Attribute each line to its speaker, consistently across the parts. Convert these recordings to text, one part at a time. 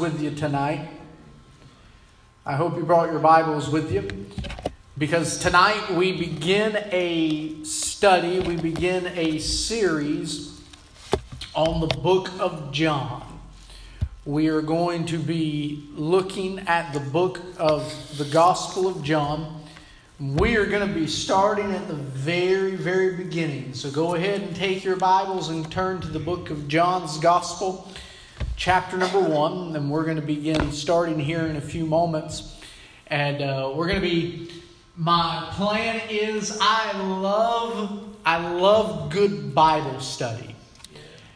Speaker 1: with you tonight. I hope you brought your Bibles with you because tonight we begin a study, we begin a series on the book of John. We are going to be looking at the book of the Gospel of John. We are going to be starting at the very, very beginning. So go ahead and take your Bibles and turn to the book of John's Gospel chapter number one, and we're going to begin starting here in a few moments. And uh, we're going to be. My plan is I love I love good Bible study,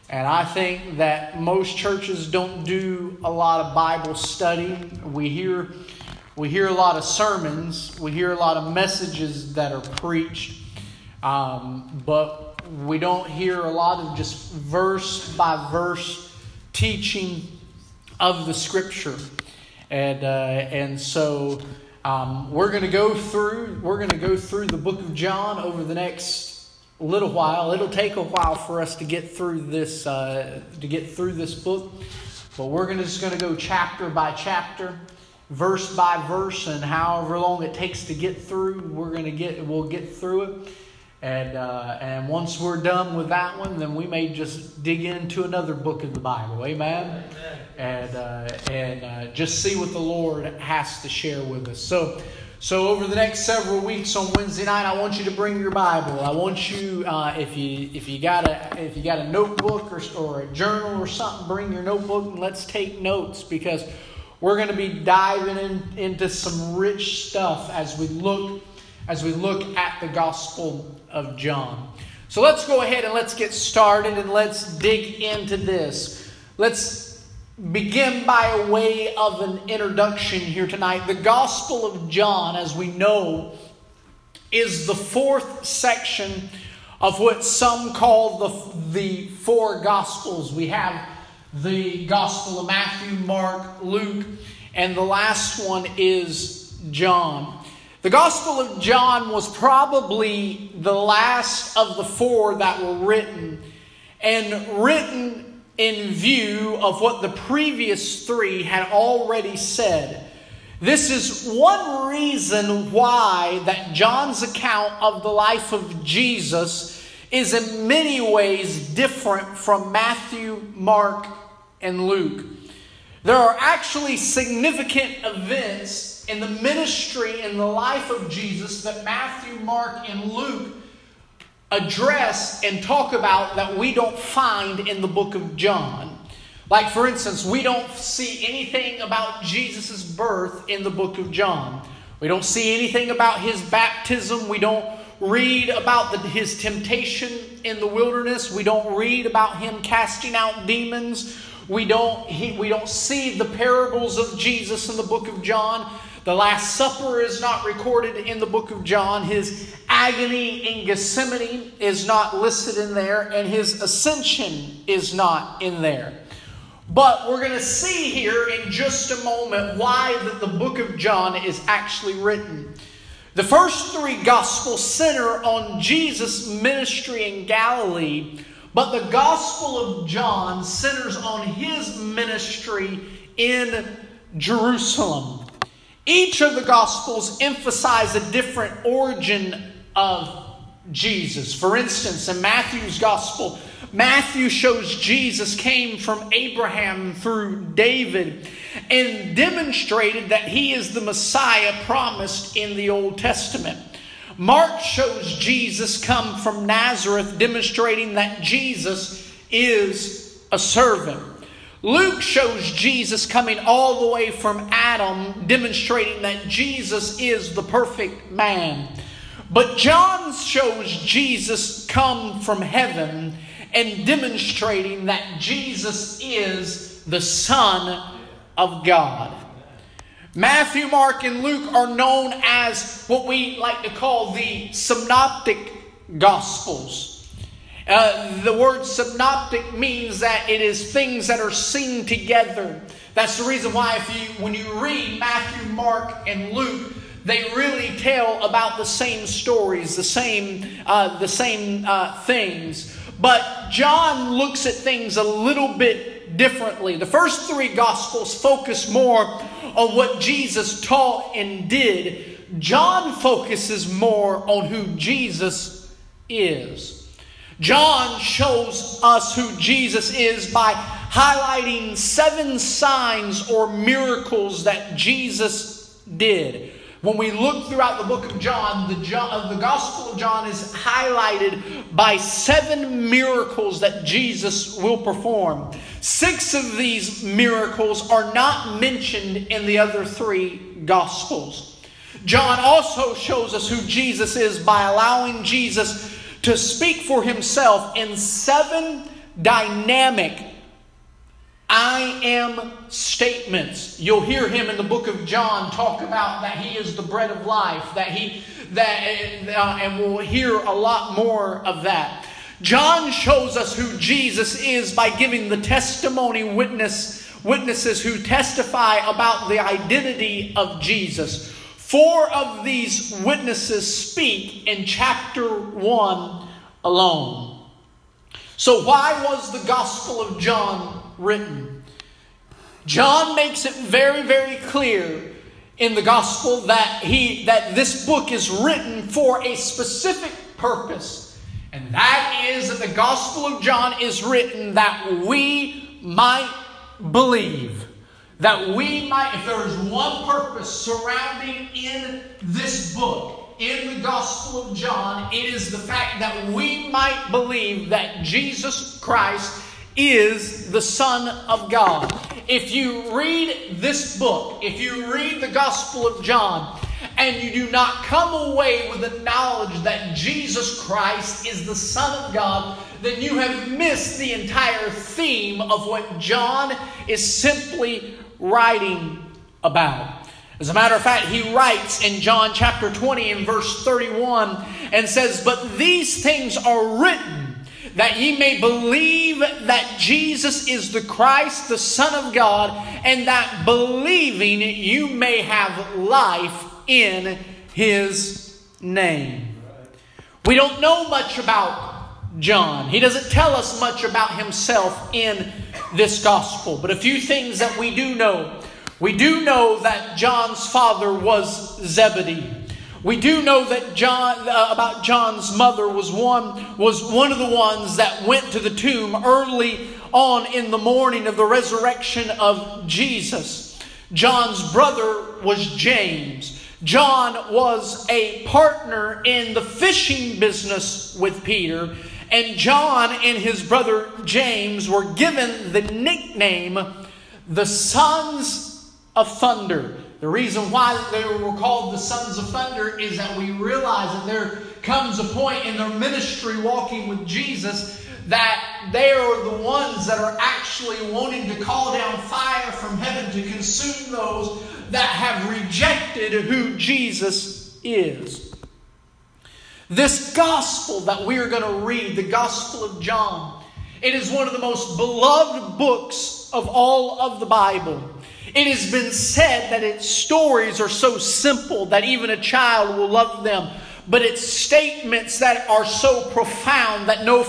Speaker 1: and I think that most churches don't do a lot of Bible study. We hear we hear a lot of sermons, we hear a lot of messages that are preached, um, but we don't hear a lot of just verse by verse teaching of the Scripture, and uh, and so um, we're going to go through we're going to go through the book of John over the next little while. It'll take a while for us to get through this uh, to get through this book, but we're gonna, just going to go chapter by chapter. Verse by verse, and however long it takes to get through, we're gonna get we'll get through it. And, uh, and once we're done with that one, then we may just dig into another book of the Bible. Amen? Amen. And, uh, and uh, just see what the Lord has to share with us. So, so over the next several weeks on Wednesday night, I want you to bring your Bible. I want you, uh, if you if you got a if you got a notebook or, or a journal or something, bring your notebook and let's take notes because we're going to be diving in, into some rich stuff as we look as we look at the Gospel of John. So let's go ahead and let's get started and let's dig into this. Let's begin by way of an introduction here tonight. The Gospel of John, as we know, is the fourth section of what some call the, the four Gospels. We have the Gospel of Matthew, Mark, Luke, and the last one is John. The Gospel of John was probably the last of the four that were written, and written in view of what the previous three had already said. This is one reason why that John's account of the life of Jesus is in many ways different from Matthew, Mark, and Luke. There are actually significant events in the ministry and the life of Jesus that Matthew, Mark, and Luke address and talk about that we don't find in the book of John. Like, for instance, we don't see anything about Jesus' birth in the book of John. We don't see anything about his baptism. We don't read about the, his temptation in the wilderness. We don't read about him casting out demons. We don't, he, we don't see the parables of Jesus in the book of John. The Last Supper is not recorded in the book of John. His agony in Gethsemane is not listed in there, and his ascension is not in there. But we're going to see here in just a moment why that the book of John is actually written. The first three Gospels center on Jesus' ministry in Galilee, but the Gospel of John centers on his ministry in Jerusalem. Each of the Gospels emphasize a different origin of Jesus. For instance, in Matthew's Gospel, Matthew shows Jesus came from Abraham through David and demonstrated that he is the Messiah promised in the Old Testament. Mark shows Jesus come from Nazareth, demonstrating that Jesus is a servant. Luke shows Jesus coming all the way from Adam, demonstrating that Jesus is the perfect man. But John shows Jesus come from heaven and demonstrating that Jesus is the Son of God. Matthew, Mark, and Luke are known as what we like to call the synoptic gospels. Uh, the word synoptic means that it is things that are seen together. That's the reason why if you when you read Matthew, Mark, and Luke, they really tell about the same stories, the same uh, the same uh, things. But John looks at things a little bit bit differently. The first three Gospels focus more on what Jesus taught and did. John focuses more on who Jesus is. John shows us who Jesus is by highlighting seven signs or miracles that Jesus did. When we look throughout the book of John, the, John, uh, the Gospel of John is highlighted by seven miracles that Jesus will perform. Six of these miracles are not mentioned in the other three Gospels. John also shows us who Jesus is by allowing Jesus to speak for himself in seven dynamic I am statements. You'll hear him in the book of John talk about that he is the bread of life, that he that uh, and we'll hear a lot more of that. John shows us who Jesus is by giving the testimony witness witnesses who testify about the identity of Jesus. Four of these witnesses speak in chapter 1 alone. So why was the Gospel of John written. John makes it very, very clear in the gospel that he that this book is written for a specific purpose. And that is that the gospel of John is written that we might believe. That we might, if there is one purpose surrounding in this book, in the Gospel of John, it is the fact that we might believe that Jesus Christ is the Son of God. If you read this book, if you read the Gospel of John, and you do not come away with the knowledge that Jesus Christ is the Son of God, then you have missed the entire theme of what John is simply writing about. As a matter of fact, he writes in John chapter 20 and verse 31 and says, But these things are written that ye may believe that Jesus is the Christ, the Son of God, and that believing you may have life in his name. We don't know much about John. He doesn't tell us much about himself in this gospel, but a few things that we do know. We do know that John's father was Zebedee. We do know that John uh, about John's mother was one was one of the ones that went to the tomb early on in the morning of the resurrection of Jesus. John's brother was James. John was a partner in the fishing business with Peter, and John and his brother James were given the nickname the sons of thunder. The reason why they were called the sons of thunder is that we realize that there comes a point in their ministry walking with Jesus that they are the ones that are actually wanting to call down fire from heaven to consume those that have rejected who Jesus is. This gospel that we are going to read, the Gospel of John, it is one of the most beloved books of all of the Bible. It has been said that its stories are so simple that even a child will love them, but its statements that are so profound that no,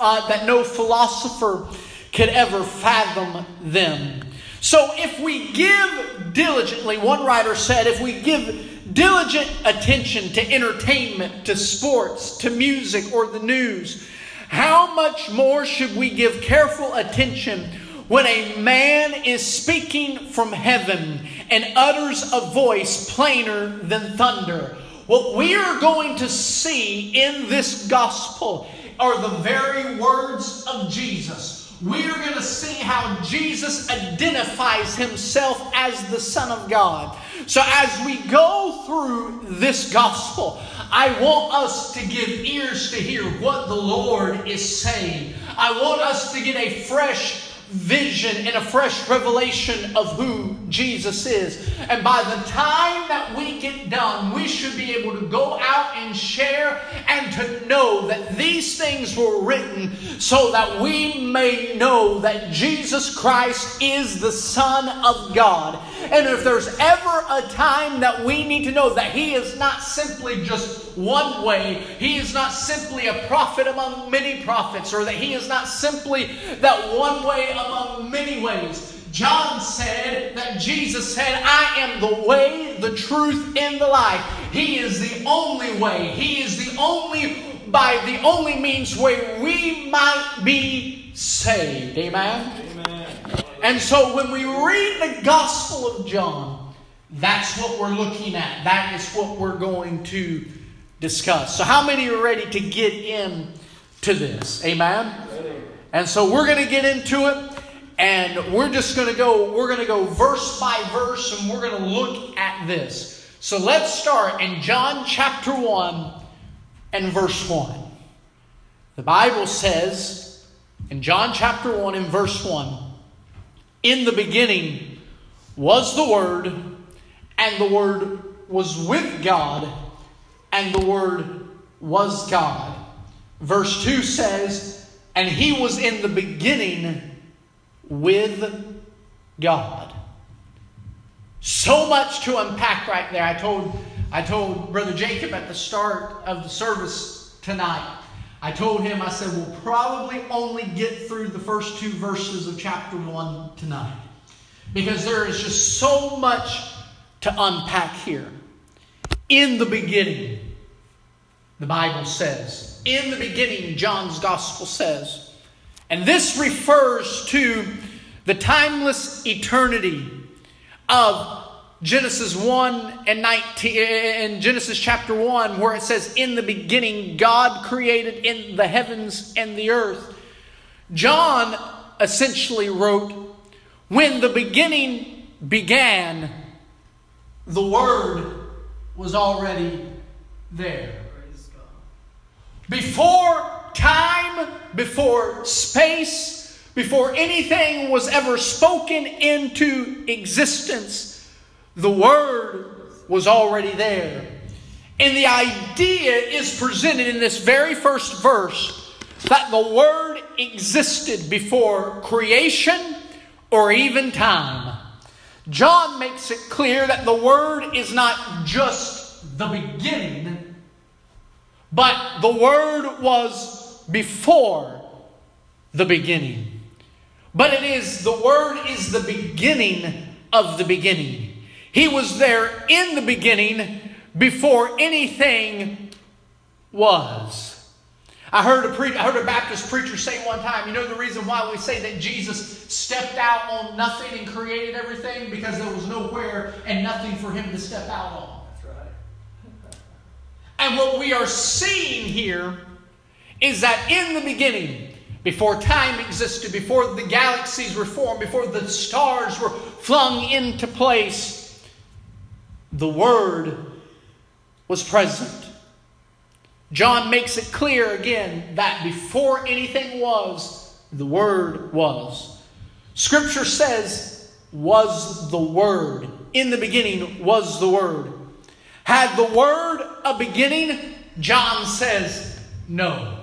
Speaker 1: uh, that no philosopher could ever fathom them. So if we give diligently, one writer said, if we give diligent attention to entertainment, to sports, to music, or the news, how much more should we give careful attention when a man is speaking from heaven and utters a voice plainer than thunder. What we are going to see in this gospel are the very words of Jesus. We are going to see how Jesus identifies himself as the Son of God. So, as we go through this gospel, I want us to give ears to hear what the Lord is saying. I want us to get a fresh vision and a fresh revelation of who Jesus is. And by the time that we get done, we should be able to go out and share and to know that these things were written so that we may know that Jesus Christ is the Son of God. And if there's ever a time that we need to know that He is not simply just one way. He is not simply a prophet among many prophets, or that he is not simply that one way among many ways. John said that Jesus said, I am the way, the truth, and the life. He is the only way. He is the only, by the only means where we might be saved. Amen? Amen. And so when we read the Gospel of John, that's what we're looking at. That is what we're going to discuss. So, how many are ready to get in to this? Amen? And so we're going to get into it. And we're just going to go, we're going to go verse by verse and we're going to look at this. So let's start in John chapter 1 and verse 1. The Bible says in John chapter 1 and verse 1 In the beginning was the Word, and the Word was with God, and the Word was God. Verse 2 says, And He was in the beginning with God. So much to unpack right there. I told, I told Brother Jacob at the start of the service tonight, I told him, I said, we'll probably only get through the first two verses of chapter 1 tonight. Because there is just so much to unpack here. In the beginning, the Bible says, in the beginning, John's Gospel says, and this refers to the timeless eternity of Genesis 1 and 19 in Genesis chapter 1 where it says in the beginning God created in the heavens and the earth. John essentially wrote when the beginning began the word was already there. Before time, before space, before anything was ever spoken into existence, the Word was already there. And the idea is presented in this very first verse that the Word existed before creation or even time. John makes it clear that the Word is not just the beginning, but the Word was before the beginning. But it is, the Word is the beginning of the beginning. He was there in the beginning before anything was. I heard, a pre- I heard a Baptist preacher say one time, you know the reason why we say that Jesus stepped out on nothing and created everything? Because there was nowhere and nothing for him to step out on. And what we are seeing here is that in the beginning, before time existed, before the galaxies were formed, before the stars were flung into place, the Word was present. John makes it clear again that before anything was, the Word was. Scripture says, was the Word. In the beginning was the Word. Had the Word a beginning? John says, no.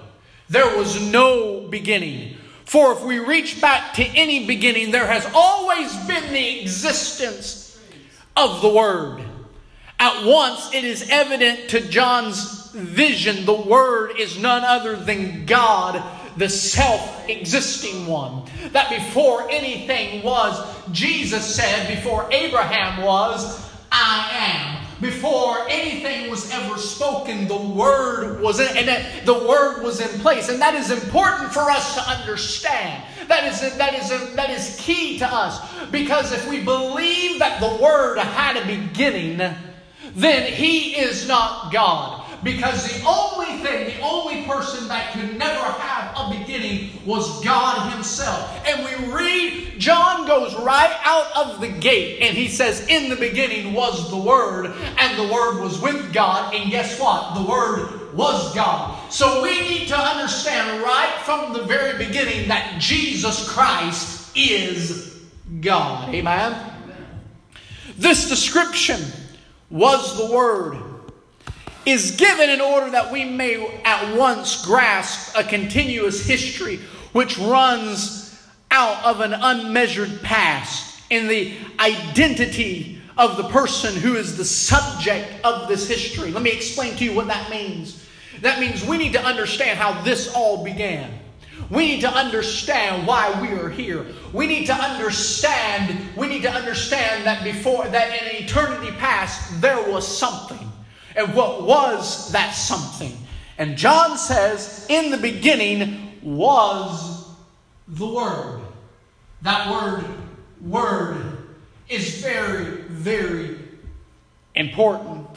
Speaker 1: There was no beginning. For if we reach back to any beginning, there has always been the existence of the Word. At once, it is evident to John's vision the Word is none other than God, the self existing one. That before anything was, Jesus said, before Abraham was, I am before anything was ever spoken, the word was in, and the word was in place, and that is important for us to understand. That is that is that is key to us because if we believe that the word had a beginning, then he is not God. Because the only thing, the only person that could never have a beginning was God Himself. And we read, John goes right out of the gate and he says, In the beginning was the Word, and the Word was with God. And guess what? The Word was God. So we need to understand right from the very beginning that Jesus Christ is God. Amen? This description was the Word is given in order that we may at once grasp a continuous history which runs out of an unmeasured past in the identity of the person who is the subject of this history. Let me explain to you what that means. That means we need to understand how this all began. We need to understand why we are here. We need to understand, we need to understand that before that in eternity past there was something. And what was that something? And John says, in the beginning was the Word. That word, word, is very, very important.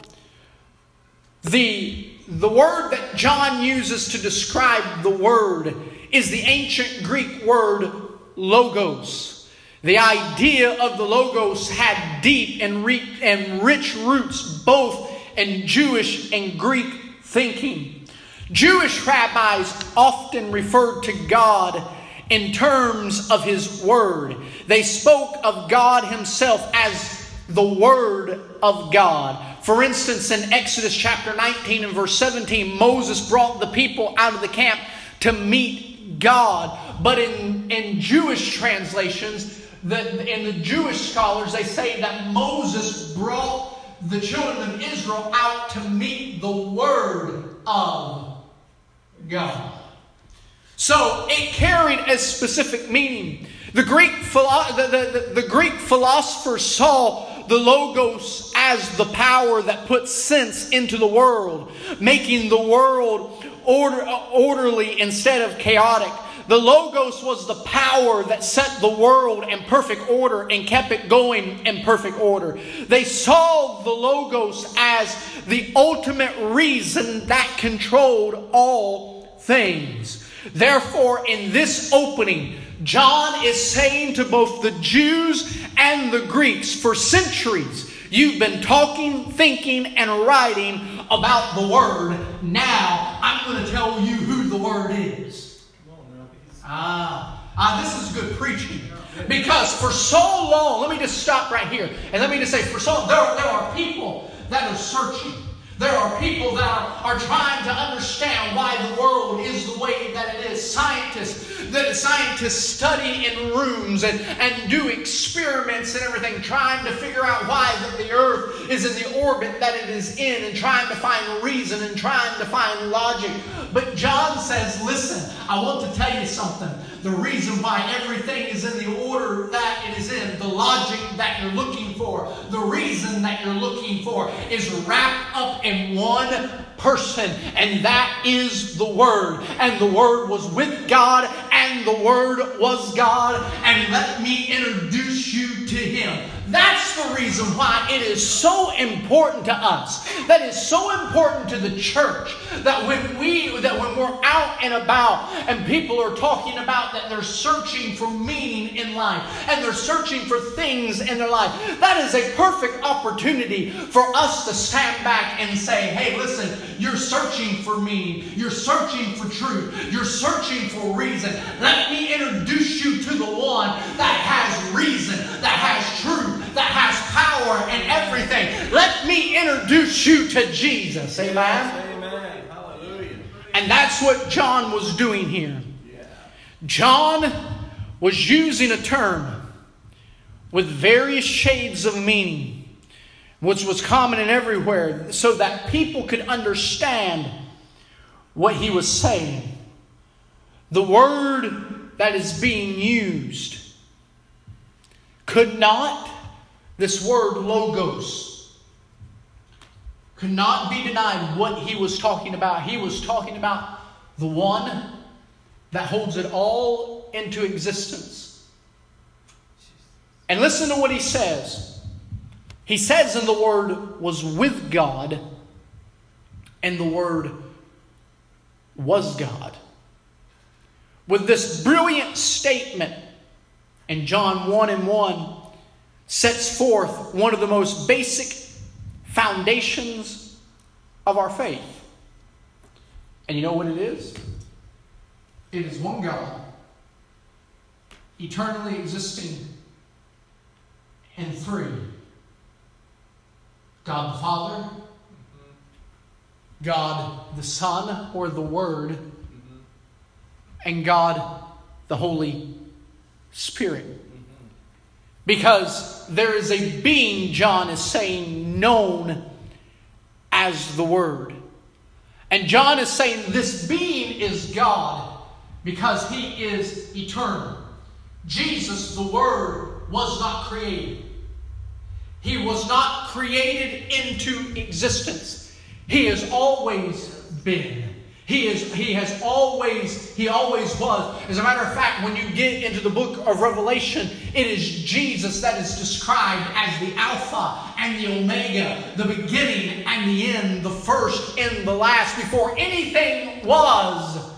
Speaker 1: The, the word that John uses to describe the Word is the ancient Greek word logos. The idea of the logos had deep and, re- and rich roots both in Jewish and Greek thinking. Jewish rabbis often referred to God in terms of His Word. They spoke of God Himself as the Word of God. For instance, in Exodus chapter 19 and verse 17, Moses brought the people out of the camp to meet God. But in, in Jewish translations, the, in the Jewish scholars, they say that Moses brought the children of Israel out to meet the Word of God. So it carried a specific meaning. The Greek, the, the, the, Greek philosophers saw the Logos as the power that puts sense into the world, making the world order, orderly instead of chaotic. The Logos was the power that set the world in perfect order and kept it going in perfect order. They saw the Logos as the ultimate reason that controlled all things. Therefore, in this opening, John is saying to both the Jews and the Greeks for centuries, you've been talking, thinking, and writing about the Word. Now, I'm going to tell you who the Word is. Ah, ah this is good preaching. Because for so long, let me just stop right here and let me just say, for so long, there, there are people that are searching. There are people that are, trying to understand why the world is the way that it is. Scientists, that scientists study in rooms and, and do experiments and everything, trying to figure out why that the earth is in the orbit that it is in and trying to find reason and trying to find logic. But John says, listen, I want to tell you something. The reason why everything is in the order that it is in, the logic that you're looking for, the reason that you're looking for is wrapped up in one person, and that is the Word. And the Word was with God, and the Word was God. And let me introduce you to Him. That's the reason why it is so important to us. That is so important to the church that when we that when we're out and about and people are talking about that they're searching for meaning in life and they're searching for things in their life, that is a perfect opportunity for us to stand back and say, "Hey, listen, you're searching for meaning. You're searching for truth. You're searching for reason. Let me introduce you to the one that has reason, that has truth, that has power and everything. Let me introduce you to Jesus. Amen. Amen. Hallelujah. And that's what John was doing here. John was using a term with various shades of meaning, which was common in everywhere, so that people could understand what he was saying. The word that is being used could not this word logos could not be denied what he was talking about. He was talking about the one that holds it all into existence. And listen to what he says. He says, and the Word was with God, and the Word was God. With this brilliant statement in John 1 and 1, sets forth one of the most basic foundations of our faith. And you know what it is? It is one God, eternally existing in three God the Father, God the Son, or the Word, mm-hmm. and God the Holy Spirit. Because there is a being, John is saying, known as the Word. And John is saying this being is God because he is eternal. Jesus, the Word, was not created. He was not created into existence. He has always been. He is he has always he always was. As a matter of fact, when you get into the book of Revelation, it is Jesus that is described as the Alpha and the Omega, the beginning and the end, the first and the last. Before anything was,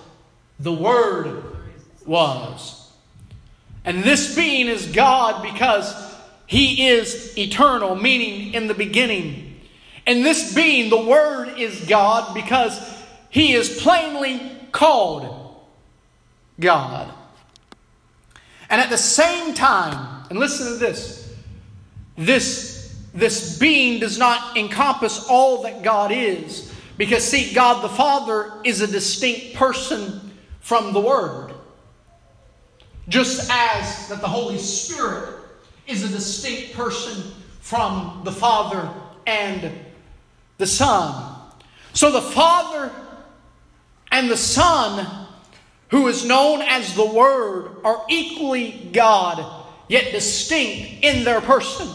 Speaker 1: the Word was. And this being is God because he is eternal, meaning in the beginning. And this being, the Word, is God because he is plainly called God. And at the same time, and listen to this, this, this being does not encompass all that God is. Because, see, God the Father is a distinct person from the Word. Just as that the Holy Spirit is a distinct person from the Father and the Son. So the Father and the Son, who is known as the Word, are equally God, yet distinct in their person.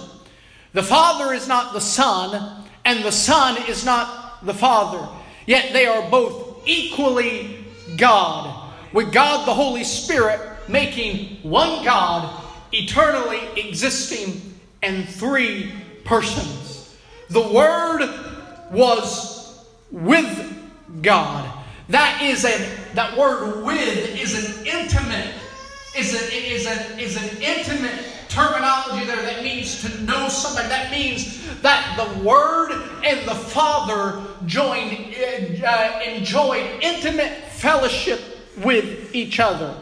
Speaker 1: The Father is not the Son, and the Son is not the Father, yet they are both equally God, with God the Holy Spirit making one God, eternally existing in three persons. The Word was with God that is a that word with is an intimate is an is an is an intimate terminology there that means to know somebody. That means that the Word and the Father joined uh, enjoyed intimate fellowship with each other.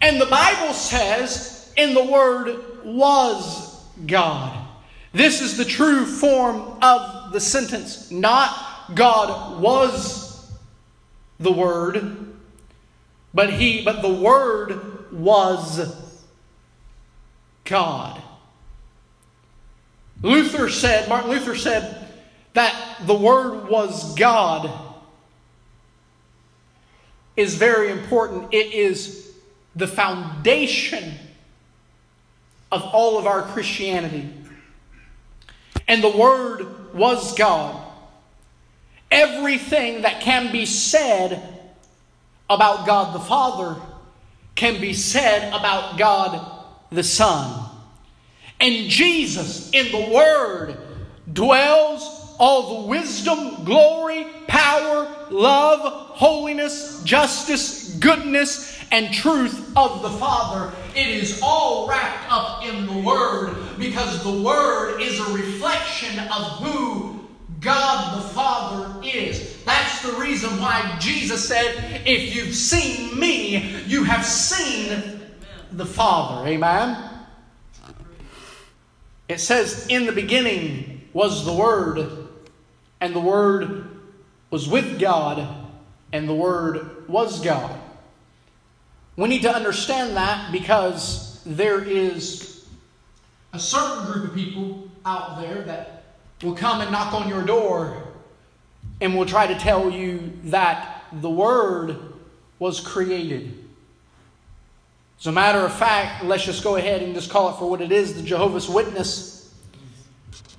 Speaker 1: And the Bible says, in the Word was God. This is the true form of the sentence, not God was the Word, but he but the Word was God. Luther said, Martin Luther said that the Word was God is very important. It is the foundation of all of our Christianity. And the Word was God everything that can be said about God the Father can be said about God the Son. And Jesus in the Word dwells all the wisdom, glory, power, love, holiness, justice, goodness, and truth of the Father. It is all wrapped up in the Word because the Word is a reflection of who God the Father is. That's the reason why Jesus said, If you've seen me, you have seen the Father. Amen? It says, In the beginning was the Word, and the Word was with God, and the Word was God. We need to understand that because there is a certain group of people out there that will come and knock on your door and will try to tell you that the Word was created. As a matter of fact, let's just go ahead and just call it for what it is the Jehovah's Witness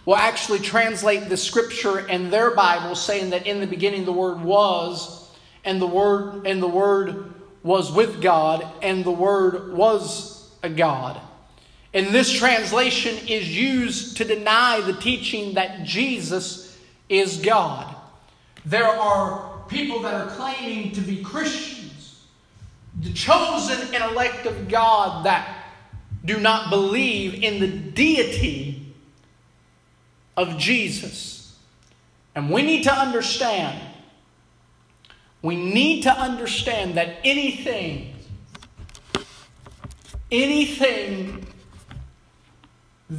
Speaker 1: will actually translate the scripture in their Bible saying that in the beginning the Word was, and the Word, and the Word was with God, and the Word was a God. And this translation is used to deny the teaching that Jesus is God. There are people that are claiming to be Christians, the chosen and elect of God, that do not believe in the deity of Jesus. And we need to understand, we need to understand that anything, anything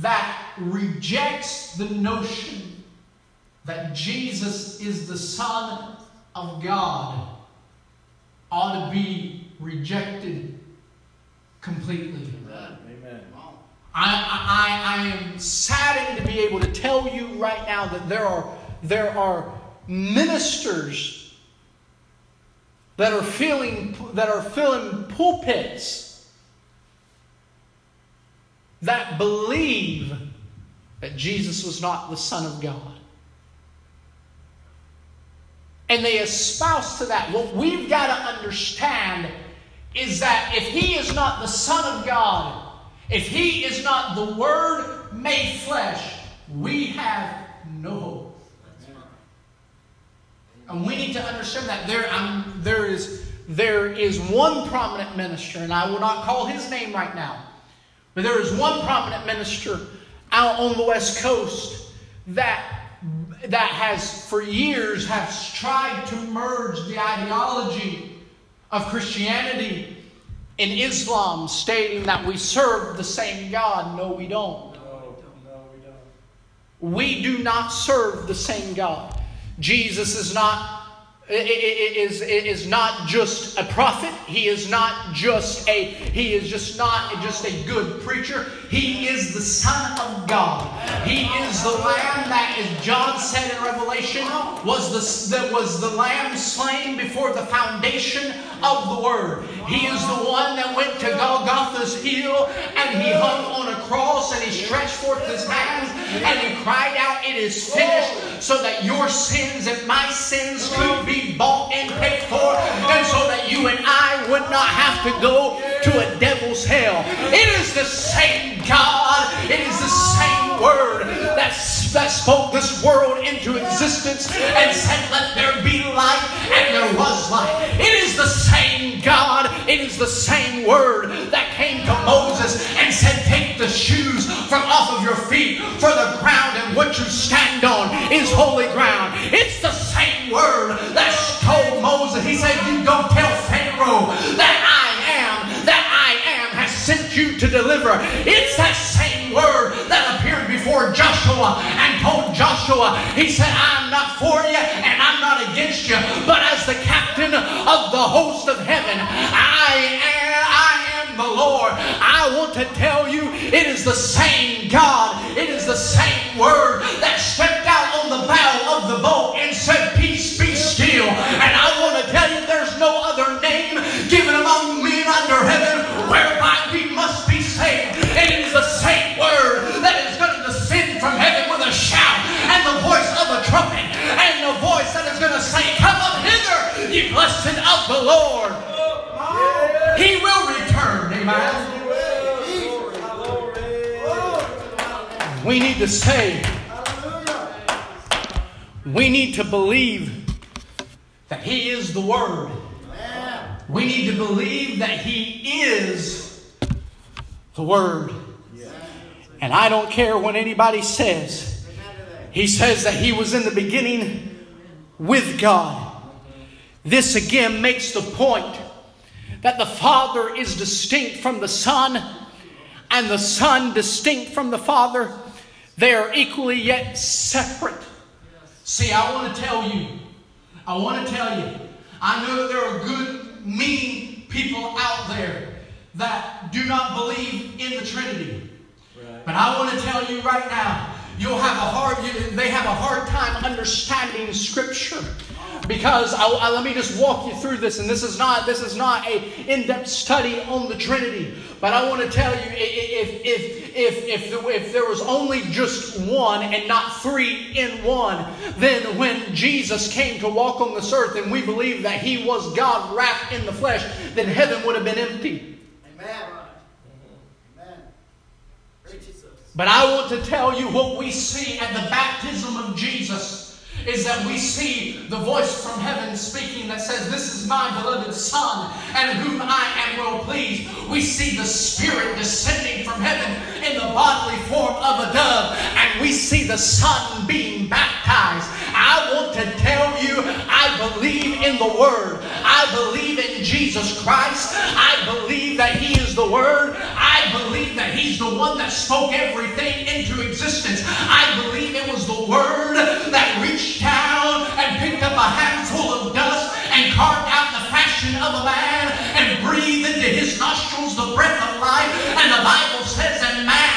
Speaker 1: that rejects the notion that Jesus is the Son of God ought to be rejected completely.
Speaker 2: Amen.
Speaker 1: I, I, I am saddened to be able to tell you right now that there are, there are ministers that are filling, that are filling pulpits that believe that Jesus was not the Son of God. And they espouse to that. What we've got to understand is that if He is not the Son of God, if he is not the Word made flesh, we have no hope. And we need to understand that there, um, there, is, there is one prominent minister, and I will not call his name right now, but there is one prominent minister out on the West Coast that, that has for years has tried to merge the ideology of Christianity in Islam stating that we serve the same God. No, we don't. No, no, we don't. We do not serve the same God. Jesus is not is, is not just a prophet. He is not just a he is just not just a good preacher. He is the Son of God. He is the Lamb that, as John said in Revelation, was the that was the Lamb slain before the foundation of the Word. He is the one that went to Golgotha's hill and he hung on a cross and he stretched forth his hands and he cried out, "It is finished," so that your sins and my sins could be be bought and paid for, and so that you and I would not have to go to a devil's hell. It is the same God, it is the same word that, that spoke this world into existence and said, Let there be light, and there was light. It is the same God, it is the same word that came to Moses and said, Take the shoes from off of your feet, for the ground and what you stand on is holy ground. It's word that told Moses, he said, You go tell Pharaoh that I am, that I am has sent you to deliver. It's that same word that appeared before Joshua and told Joshua, He said, I'm not for you and I'm not against you, but as the captain of the host of heaven, I am, I am the Lord. I want to tell you, it is the same God, it is the same word that stepped out on the bow of the boat and said, blessed of the Lord. He will return. Amen. We need to say, we need to believe that He is the Word. We need to believe that He is the Word. And I don't care what anybody says. He says that He was in the beginning with God. This again makes the point that the Father is distinct from the Son and the Son distinct from the Father. They are equally yet separate. See, I want to tell you, I want to tell you, I know that there are good, mean people out there that do not believe in the Trinity. Right. But I want to tell you right now, you'll have a hard, they have a hard time understanding Scripture because I, I, let me just walk you through this and this is not this is not a in-depth study on the trinity. But i want to tell you if if if if, if there was only just one and not three in one then when jesus came to walk on this earth and we believe that he was god wrapped in the flesh then heaven would have been empty. Amen. amen. But I want to tell you what we see at the baptism of Jesus is that we see the voice from heaven speaking that says, This is my beloved Son, and whom I am well pleased. We see the Spirit descending from heaven in the bodily form of a dove, and we see the Son being baptized. I want to tell you, I believe in the Word. I believe Jesus Christ. I believe that He is the Word. I believe that He's the one that spoke everything into existence. I believe it was the Word that reached down and picked up a handful of dust and carved out the fashion of a man and breathed into his nostrils the breath of life. And the Bible says that man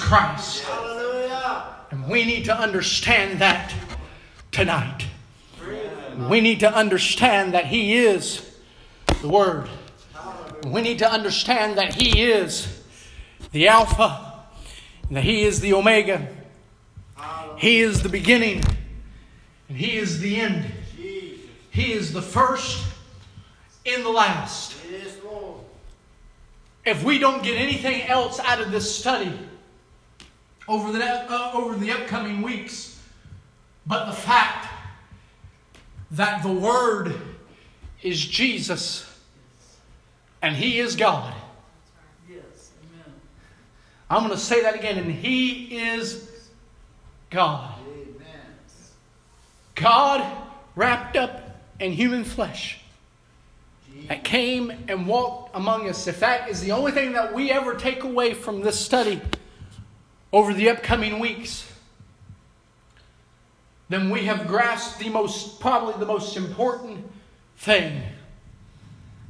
Speaker 1: Christ.
Speaker 2: Hallelujah.
Speaker 1: And we need to understand that tonight. We need to understand that He is the Word. We need to understand that He is the Alpha, and that He is the Omega. He is the beginning, and He is the end.
Speaker 2: Jesus.
Speaker 1: He is the first and the last. If we don't get anything else out of this study over the, uh, over the upcoming weeks, but the fact that the Word is Jesus and He is God.
Speaker 3: Yes, amen.
Speaker 1: I'm going to say that again, and He is God.
Speaker 2: Amen.
Speaker 1: God wrapped up in human flesh that came and walked among us. If that is the only thing that we ever take away from this study over the upcoming weeks, then we have grasped the most, probably the most important thing.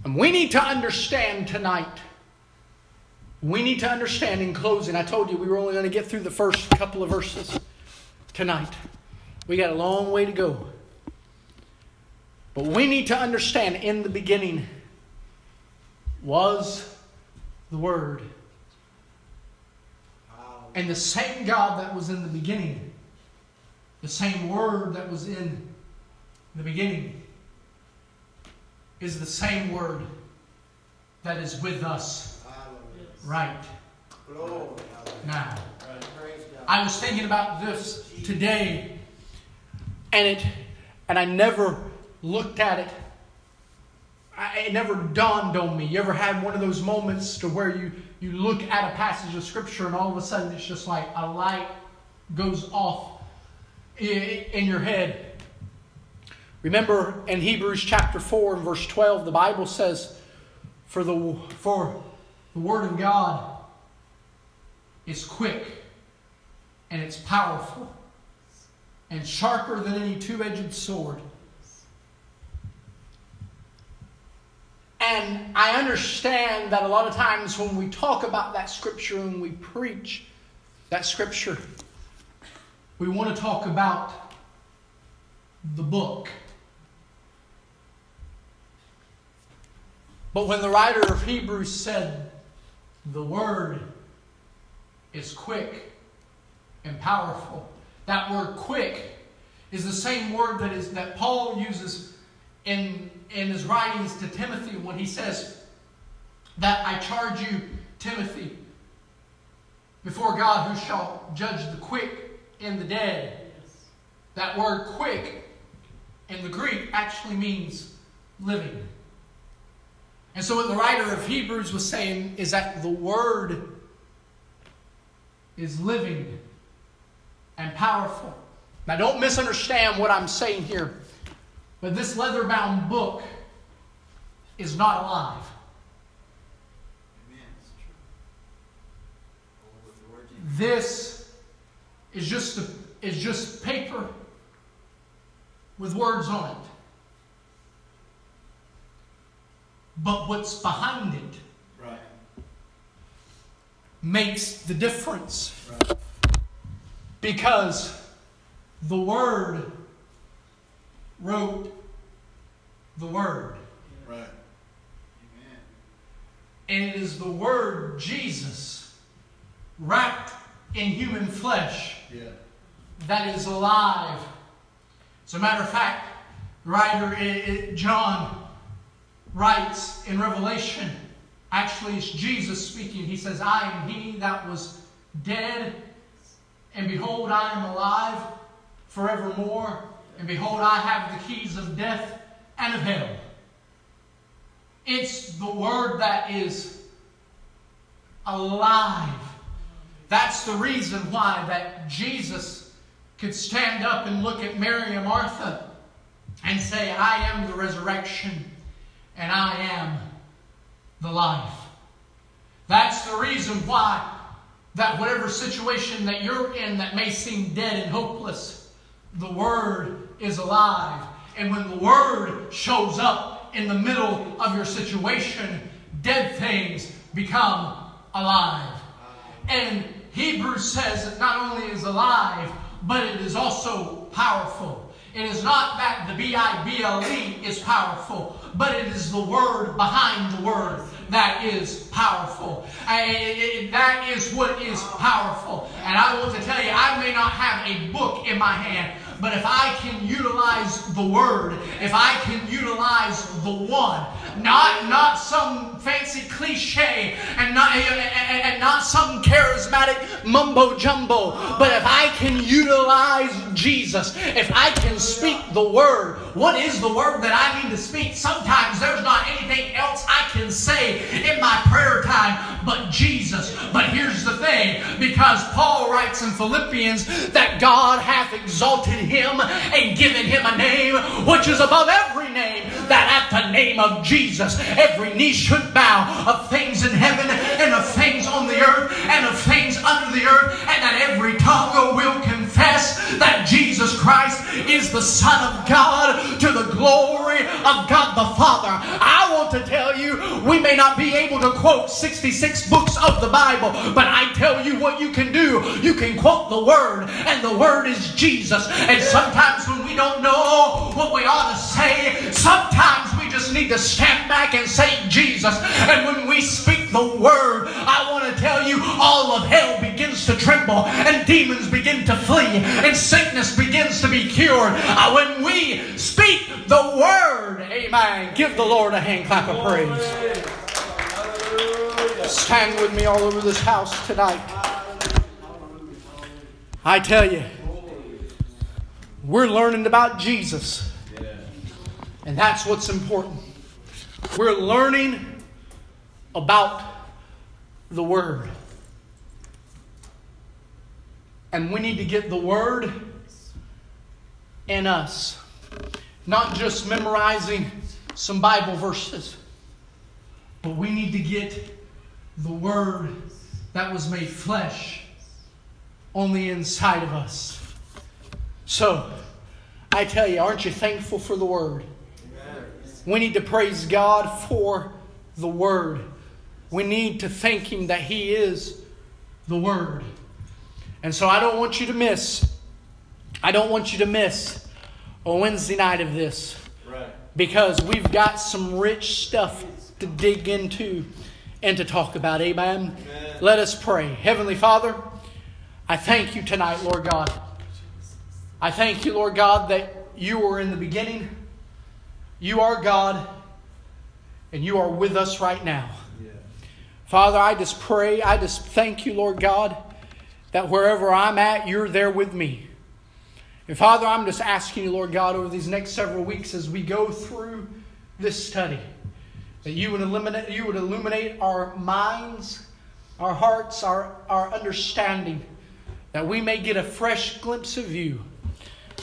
Speaker 1: And we need to understand tonight. We need to understand in closing. I told you we were only going to get through the first couple of verses tonight. We got a long way to go. But we need to understand in the beginning was the Word.
Speaker 2: Hallelujah.
Speaker 1: And the same God that was in the beginning, the same Word that was in the beginning, is the same Word that is with us right now. I was thinking about this today, and it, and I never looked at it. I, it never dawned on me. You ever had one of those moments to where you you look at a passage of scripture and all of a sudden it's just like a light goes off in your head. Remember in Hebrews chapter 4 and verse 12, the Bible says, For the, for the Word of God is quick and it's powerful and sharper than any two edged sword. And I understand that a lot of times when we talk about that scripture and we preach that scripture, we want to talk about the book. But when the writer of Hebrews said, the word is quick and powerful, that word quick is the same word that is that Paul uses in, in his writings to Timothy when he says that I charge you, Timothy, before God who shall judge the quick and the dead. That word quick in the Greek actually means living. And so, what the writer of Hebrews was saying is that the word is living and powerful. Now, don't misunderstand what I'm saying here, but this leather bound book is not alive.
Speaker 2: Amen. It's true. With the word Jesus.
Speaker 1: This is just, a, is just paper with words on it. But what's behind it
Speaker 2: Right.
Speaker 1: makes the difference
Speaker 2: Right.
Speaker 1: because the Word wrote the Word.
Speaker 2: Right. Amen.
Speaker 1: And it is the Word, Jesus, wrapped in human flesh,
Speaker 2: Yeah.
Speaker 1: that is alive. As a matter of fact, writer John writes in Revelation, actually it's Jesus speaking. He says, I am he that was dead, and behold, I am alive forevermore, and behold, I have the keys of death and of hell. It's the word that is alive. That's the reason why that Jesus could stand up and look at Mary and Martha and say, I am the resurrection and I am the life. That's the reason why that whatever situation that you're in that may seem dead and hopeless, the Word is alive. And when the Word shows up in the middle of your situation, dead things become alive. And Hebrews says it not only is alive, but it is also powerful. It is not that the B I B L E is powerful, but it is the word behind the word that is powerful. That is what is powerful. And I want to tell you, I may not have a book in my hand, but if I can utilize the word, if I can utilize the one, not not some fancy cliche and not and, and not some charismatic mumbo jumbo, but if I can utilize Jesus, if I can speak the word, what is the word that I need to speak? Sometimes there's not anything else I can say in my prayer time but Jesus. But here's the thing, because Paul writes in Philippians that God hath exalted him and given him a name which is above every name, that at the name of Jesus every knee should bow of things in heaven and of things on the earth and of things under the earth, and that every tongue will confess that Jesus Christ is the Son of God to the glory of God the Father. I want to tell you, we may not be able to quote 66 books of the Bible, but I tell you what you can do. You can quote the Word, and the Word is Jesus. And sometimes when we don't know what we ought to say, sometimes we just need to stand back and say Jesus. And when we speak the Word, I want to tell you, all of hell begins to tremble, and demons begin to flee, and sickness begins to be cured. Uh, when we speak the Word, amen. Give the Lord a hand clap of praise. Stand with me all over this house tonight. I tell you, we're learning about Jesus. And that's what's important. We're learning about the Word. And we need to get the Word in us. Not just memorizing some Bible verses, but we need to get the Word that was made flesh on the inside of us. So, I tell you, aren't you thankful for the Word? We need to praise God for the Word. We need to thank Him that He is the Word. And so I don't want you to miss, I don't want you to miss a Wednesday night of this.
Speaker 2: Right.
Speaker 1: Because we've got some rich stuff to dig into and to talk about. Amen.
Speaker 2: Amen.
Speaker 1: Let us pray. Heavenly Father, I thank you tonight, Lord God. I thank you, Lord God, that you were in the beginning. You are God, and you are with us right now.
Speaker 2: Yeah.
Speaker 1: Father, I just pray, I just thank you, Lord God, that wherever I'm at, you're there with me. And Father, I'm just asking you, Lord God, over these next several weeks as we go through this study, that you would illuminate, you would illuminate our minds, our hearts, our, our understanding, that we may get a fresh glimpse of you.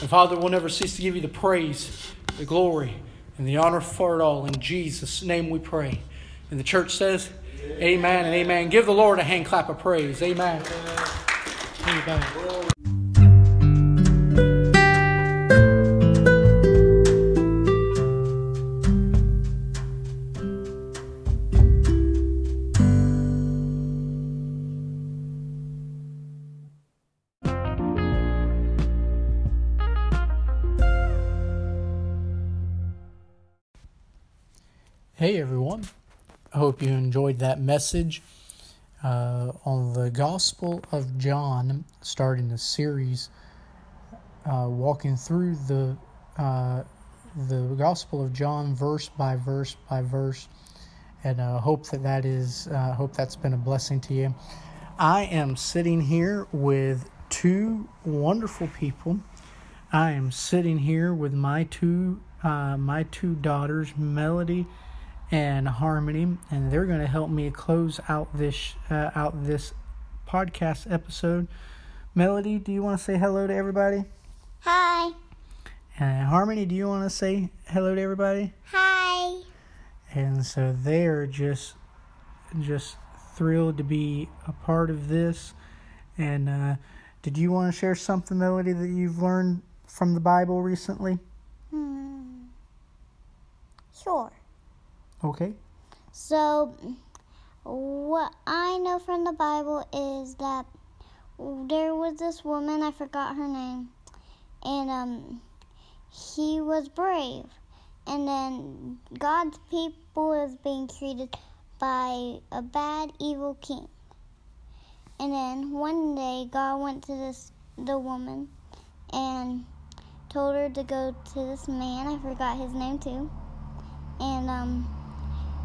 Speaker 1: And Father, we'll never cease to give you the praise, the glory, and the honor for it all. In Jesus' name we pray. And the church says, Amen, and amen. Give the Lord a hand clap of praise. Amen. Amen. Hey everyone. I hope you enjoyed that message uh, on the Gospel of John, starting a series, uh, walking through the uh, the Gospel of John verse by verse by verse, and uh, hope that that is uh, hope that's been a blessing to you. I am sitting here with two wonderful people. I am sitting here with my two uh, my two daughters, Melody and Harmony, and they're going to help me close out this uh, out this podcast episode. Melody, do you want to say hello to everybody?
Speaker 4: Hi.
Speaker 1: And Harmony, do you want to say hello to everybody?
Speaker 4: Hi.
Speaker 1: And so they're just just thrilled to be a part of this. And uh, did you want to share something, Melody, that you've learned from the Bible recently?
Speaker 4: Hmm. Sure.
Speaker 1: Okay.
Speaker 4: So, what I know from the Bible is that there was this woman, I forgot her name, and um, he was brave. And then God's people is being treated by a bad, evil king. And then one day, God went to this the woman and told her to go to this man. I forgot his name too. And um,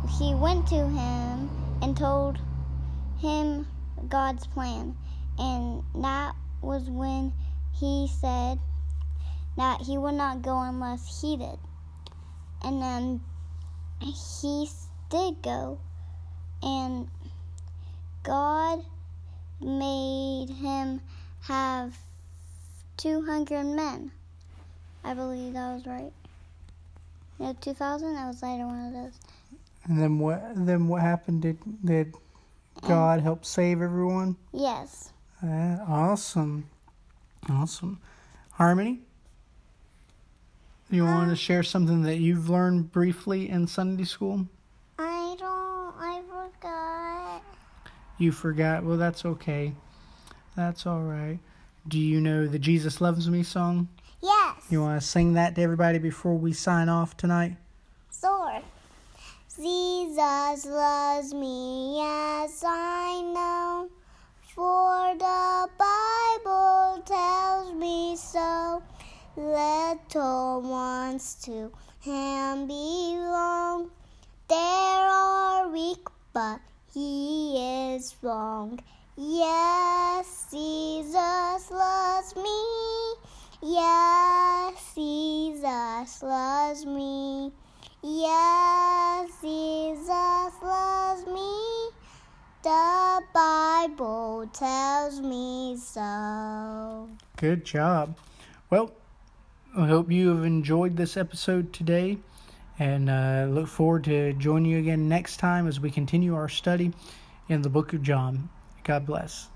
Speaker 4: he went to him and told him God's plan. And that was when he said that he would not go unless he did. And then he did go, and God made him have 200 men. I believe that was right. No, 2000? That was later one of those.
Speaker 1: And then what? Then what happened? Did did God help save everyone?
Speaker 4: Yes.
Speaker 1: Uh, awesome, awesome. Harmony, you want to share something that you've learned briefly in Sunday school?
Speaker 4: I don't, I forgot.
Speaker 1: You forgot. Well, that's okay. That's all right. Do you know the Jesus Loves Me song?
Speaker 4: Yes.
Speaker 1: You want to sing that to everybody before we sign off tonight?
Speaker 4: Sword. Jesus loves me, yes, I know. For the Bible tells me so. Little ones to him belong. They are weak, but he is strong. Yes, Jesus loves me. Yes, Jesus loves me. Yes, Jesus loves me. The Bible tells me so.
Speaker 1: Good job. Well, I hope you have enjoyed this episode today and uh, look forward to joining you again next time as we continue our study in the book of John. God bless.